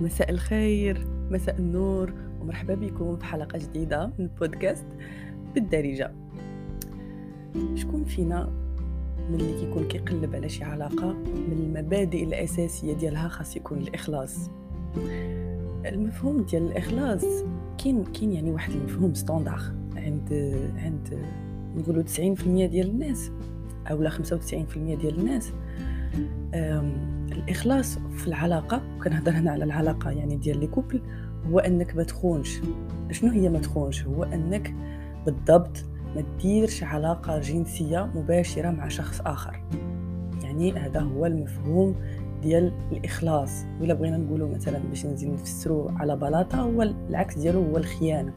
مساء الخير مساء النور ومرحبا بكم في حلقة جديدة من البودكاست بالدارجة. شكون فينا ملي كيكون كيقلب على شي علاقة من المبادئ الأساسية ديالها خاص يكون الإخلاص؟ المفهوم ديال الإخلاص كاين كاين يعني واحد المفهوم ستاندار عند عند نقولوا 90% ديال الناس اولا 95% ديال الناس. الإخلاص في العلاقة وكنهضر هنا على العلاقة يعني ديال لي كوبل هو أنك ما تخونش. شنو هي ما تخونش؟ هو أنك بالضبط ما تديرش علاقة جنسية مباشرة مع شخص آخر. يعني هذا هو المفهوم ديال الإخلاص. ولا بغينا نقولوا مثلا باش نزيد نفسروا على بلاطة هو العكس ديالو هو الخيانة.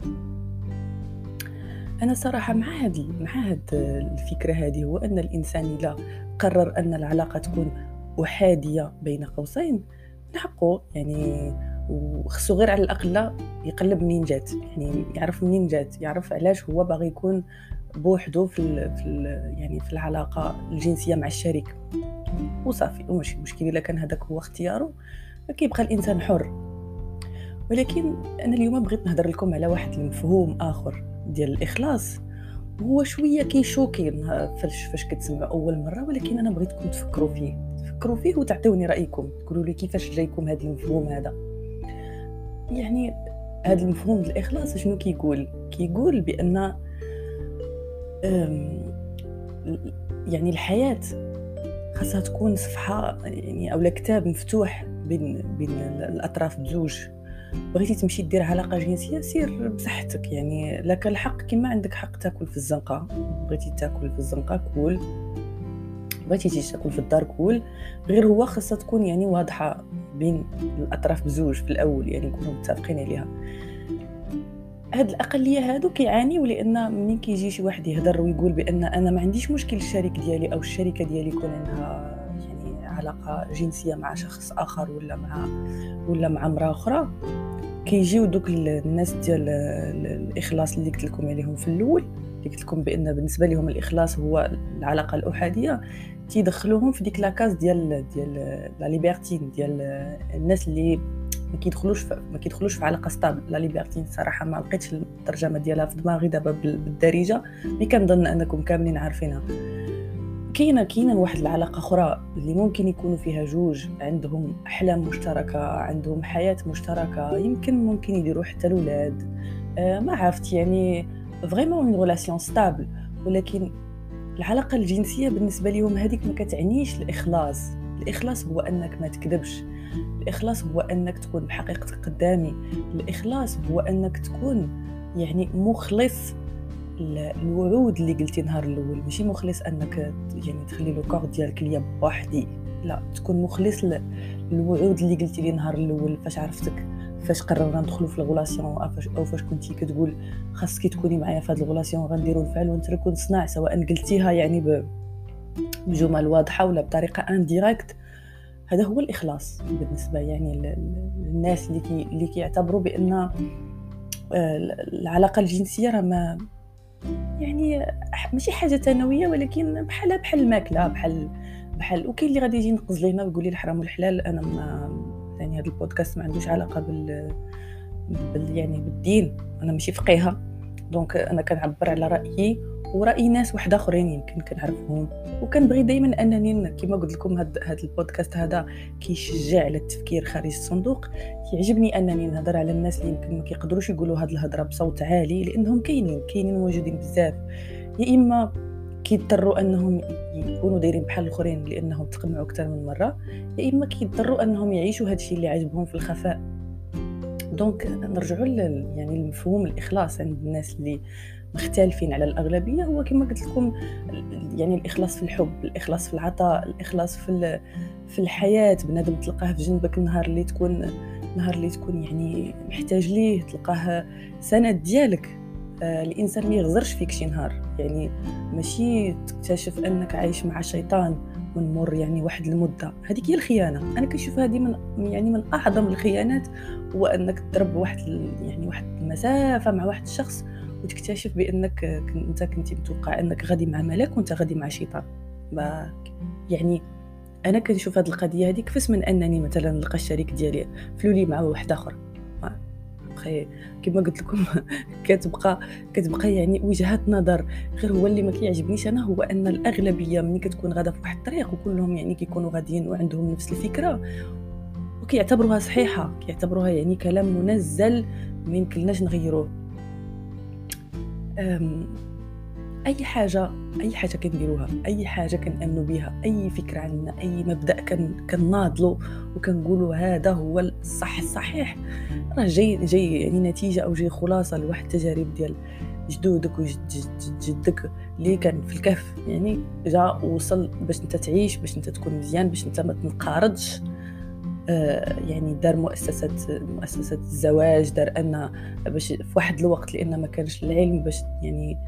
أنا صراحة مع هذه مع هاد الفكرة هذه هو أن الإنسان إذا قرر أن العلاقة تكون احاديه بين قوسين. نحقه يعني وخصو غير على الأقل يقلب منين جات. يعني يعرف منين جات يعرف علاش هو باغي يكون بوحدو في ال في ال يعني في العلاقة الجنسية مع الشريك. وصافي وماشي مشكل إلا كان هذاك هو اختياره كيبقى الإنسان حر. ولكن أنا اليوم بغيت نهضر لكم على واحد المفهوم آخر ديال الإخلاص. هو شوية كيشوكين فاش فاش كتسمع أول مرة ولكن أنا بغيتكم تفكروا فيه. تفكروا فيه وتعطيوني رأيكم. تقولوا لي كيفاش جايكم هذا المفهوم هذا. يعني هذا المفهوم الإخلاص شنو كيقول؟ كيقول بأن يعني الحياة خاصها تكون صفحة يعني أو كتاب مفتوح بين بين الأطراف بزوج. بغيتي تمشي دير علاقة جنسية سير بصحتك. يعني لك الحق كما عندك حق تاكل في الزنقة. بغيتي تاكل في الزنقة كول. بغيتي تجي تاكل في الدار كول. غير هو خاصها تكون يعني واضحة بين الأطراف بزوج في الأول يعني نكونوا متفقين عليها. هاد الأقلية هادو كيعانيو لأن ملي كيجي شي واحد يهضر ويقول بأن أنا ما عنديش مشكل الشريك ديالي أو الشركة ديالي يكون عندها علاقة جنسية مع شخص آخر ولا مع ولا مع أمرأة أخرى. كيجيو دوك الناس ديال الإخلاص اللي قلت لكم عليهم في الأول. اللي قلت لكم بأن بالنسبة لهم الإخلاص هو العلاقة الأحادية تيدخلوهم في ديك la case ديال ديال les libertins ديال الناس اللي ما كيدخلوش ما كيدخلوش في علاقة stable. les libertins صراحة ما لقيتش الترجمة ديالها في دماغي دابا بالدارجة. mais كنظن أنكم كاملين عارفينها. كاينة كاينة واحد العلاقة أخرى اللي ممكن يكونوا فيها جوج عندهم أحلام مشتركة عندهم حياة مشتركة يمكن ممكن يديروا حتى الأولاد. آه ما عرفت يعني vraiment une relation stable ولكن العلاقة الجنسية بالنسبة لهم هذيك ما كتعنيش الإخلاص. الإخلاص هو أنك ما تكذبش. الإخلاص هو أنك تكون بحقيقتك قدامي. الإخلاص هو أنك تكون يعني مخلص الوعود اللي قلتي نهار الأول ماشي مخلص أنك يعني تخلي le corps ديالك ليا بوحدي. لا تكون مخلص للوعود اللي قلتي لي نهار الأول فاش عرفتك فاش قررنا ندخلوا في ال relation أو فاش كنتي كتقول خاصك تكوني معايا في هذه ال relation غنديروا الفعل ونتركوا نصنع سواء قلتيها يعني بجمل واضحة ولا بطريقة indirecte هذا هو الإخلاص بالنسبة يعني للناس اللي كي اللي كيعتبروا بأن آه، العلاقة الجنسية راه ما يعني ماشي حاجة ثانوية ولكن بحال بحال الماكلة بحال بحال وكاين اللي غادي يجي ينقز لينا ويقول لي الحرام والحلال أنا ما يعني هذا البودكاست ما عندوش علاقة بال, بال يعني بالدين أنا ماشي فقيهة. donc أنا كنعبر على رأيي ورأي ناس واحد اخرين يمكن كنعرفهم. وكنبغي دائما أنني كما قلت لكم هذا هاد البودكاست هذا كيشجع على التفكير خارج الصندوق. يعجبني أنني نهضر على الناس اللي يمكن ما كيقدروش يقولوا هاد الهضرة بصوت عالي لأنهم كاينين كاينين موجودين بزاف. يا إما كيضطروا أنهم يكونوا دايرين بحال الأخرين لأنهم تقمعوا أكثر من مرة يا إما كيضطروا أنهم يعيشوا هذا الشيء اللي عاجبهم في الخفاء. دونك نرجعوا يعني المفهوم الإخلاص عند الناس اللي مختلفين على الأغلبية. هو كما قلت لكم يعني الإخلاص في الحب الإخلاص في العطاء الإخلاص في في الحياة. بنادم تلقاه في جنبك النهار اللي تكون نهار اللي تكون يعني محتاج ليه تلقاه سند ديالك. آه الإنسان ما يغزرش فيك شي نهار. يعني ماشي تكتشف أنك عايش مع شيطان. ونمر يعني واحد المدة. هذيك هي الخيانة. أنا كنشوف هذه من يعني من أعظم الخيانات هو أنك تضرب واحد يعني واحد المسافة مع واحد الشخص وتكتشف بأنك أنت كنتي متوقع أنك غادي مع ملاك وأنت غادي مع شيطان. يعني أنا كنشوف هذه القضية هذه كيفاش من أنني مثلا نلقى الشريك ديالي فلولي مع واحد آخر. بخي كما قلت لكم كتبقى كتبقى يعني وجهات نظر. غير هو اللي ما كيعجبنيش أنا هو أن الأغلبية ملي كتكون غادة في واحد الطريق وكلهم يعني كيكونوا غاديين وعندهم نفس الفكرة وكيعتبروها صحيحة كيعتبروها يعني كلام منزل ما يمكنناش نغيروه. أي حاجة أي حاجة كنديروها أي حاجة كنأمنوا بها أي فكرة عندنا أي مبدأ كن كناضلوا وكنقولوا هذا هو الصح الصحيح. راه جاي جاي يعني نتيجة أو جاي خلاصة لواحد التجارب ديال جدودك وجدك اللي كان في الكهف. يعني جا وصل باش أنت تعيش باش أنت تكون مزيان باش أنت ما تنقارضش. آه يعني دار مؤسسة مؤسسة الزواج دار أن باش في واحد الوقت لأن ما كانش العلم باش يعني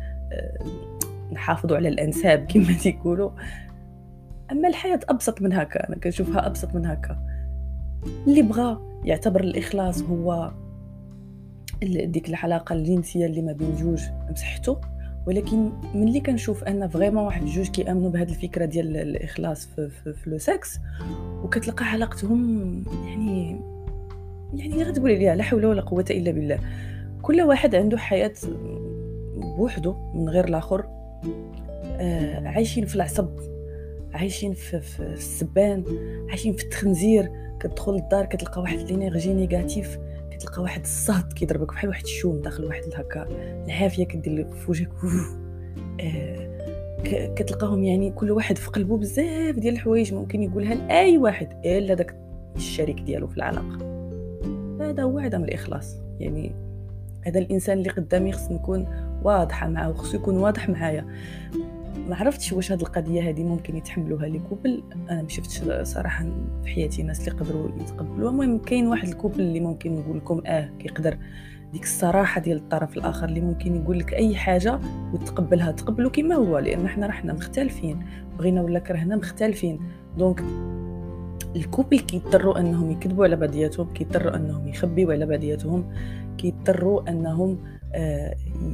نحافظوا على الأنساب كما تيقولوا أما الحياة أبسط من هكا أنا كنشوفها أبسط من هكا. اللي بغى يعتبر الإخلاص هو ديك العلاقة الجنسية اللي ما بين جوج بصحته. ولكن ملي كنشوف أن vraiment واحد جوج كيأمنوا بهذه الفكرة ديال الإخلاص في, في, في le sexe وكتلقى علاقتهم يعني يعني غتقولي ليها لا حول ولا قوة إلا بالله. كل واحد عنده حياة بوحده من غير الآخر آه عايشين في العصب عايشين في, في السبان عايشين في التخنزير. كتدخل للدار كتلقى واحد l'énergie négative كتلقى واحد الصهد كيضربك بحال واحد الشوم داخل واحد هكا العافيه كدير في وجهك آه كتلقاهم يعني كل واحد في قلبه بزاف ديال الحوايج ممكن يقولها لأي واحد إلا داك الشريك ديالو في العلاقة. هذا هو عدم الإخلاص. يعني هذا الإنسان اللي قدامي خص نكون واضحة معاه وخصو يكون واضح معايا. ما عرفتش واش هاد القضية هذه ممكن يتحملوها لي كوبل أنا ما شفتش صراحة في حياتي ناس اللي قدروا يتقبلوها. المهم كاين واحد ال couple اللي ممكن نقول لكم آه كيقدر. ديك الصراحة ديال الطرف الآخر اللي ممكن يقول لك أي حاجة وتقبلها تقبلو كما هو لأن حنا رحنا مختلفين. بغينا ولا كرهنا مختلفين. donc ال couple كيضطروا أنهم يكذبوا على بعضياتهم كيضطروا أنهم يخبيوا على بعضياتهم كيضطروا أنهم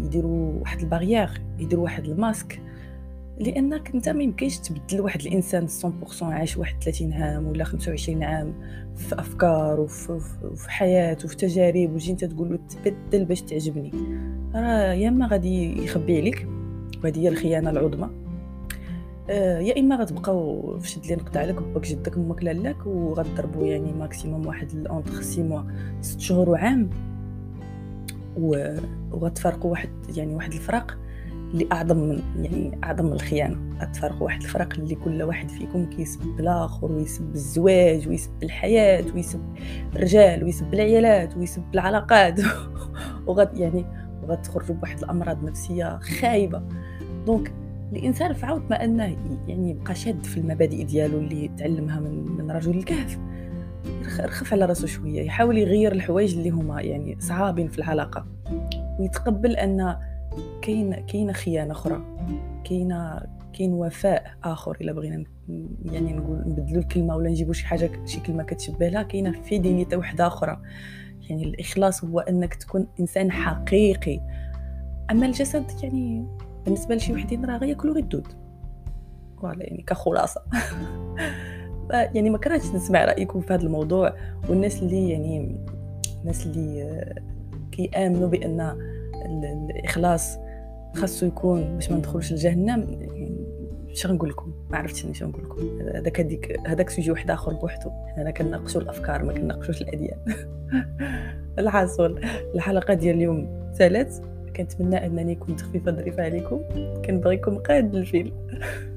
يديروا واحد ال barrière يديروا واحد الماسك. لأنك أنت ما يمكنش تبدل واحد الإنسان 100% عايش واحد 30 عام ولا 25 عام في أفكار وفي, في حياة وفي تجارب وتجي أنت تقول له تبدل باش تعجبني. راه يا إما غادي يخبي عليك وهذه هي الخيانة العظمى. آه يا إما غتبقاو في شد اللي نقطع عليك باك جدك أمك لالاك وغتضربوا يعني maximum واحد entre 6 mois 6 شهور وعام. وغتفرقوا واحد يعني واحد الفراق اللي أعظم من يعني أعظم من الخيانة. اتفرقوا واحد الفرق اللي كل واحد فيكم كيسب الآخر ويسب الزواج ويسب الحياة ويسب الرجال ويسب العيالات ويسب العلاقات وغد يعني وغتخرجوا بواحد الأمراض نفسية خايبة. donc الإنسان فعوت ما انه يعني يبقى شاد في المبادئ ديالو اللي تعلمها من من رجل الكهف. يرخف على راسو شوية يحاول يغير الحوايج اللي هما يعني صعابين في العلاقة ويتقبل أن كاين كاينة خيانة أخرى كاينة كاين وفاء آخر إلا بغينا يعني نقول نبدلوا الكلمة ولا نجيبوا شي حاجة شي كلمة كتشبه لها كاينة في دينيته وحدة أخرى. يعني الإخلاص هو أنك تكون إنسان حقيقي. أما الجسد يعني بالنسبة لشي وحدين راه غياكلوا غير الدود. يعني كخلاصة. يعني ما كرهتش نسمع رأيكم في هذا الموضوع والناس اللي يعني الناس اللي كيامنوا بأن الإخلاص خاصو يكون باش ما ندخلوش لجهنم اش غنقول لكم؟ ما عرفتش اش نقول لكم. هذاك هذيك هذاك سوجي واحد آخر بوحدو. حنا كنناقشوا الأفكار ما كنناقشوش الأديان. الحاصل. الحلقة ديال اليوم سالت كنتمنى أنني كنت خفيفة ظريفة عليكم. كنبغيكم قاد الفيلم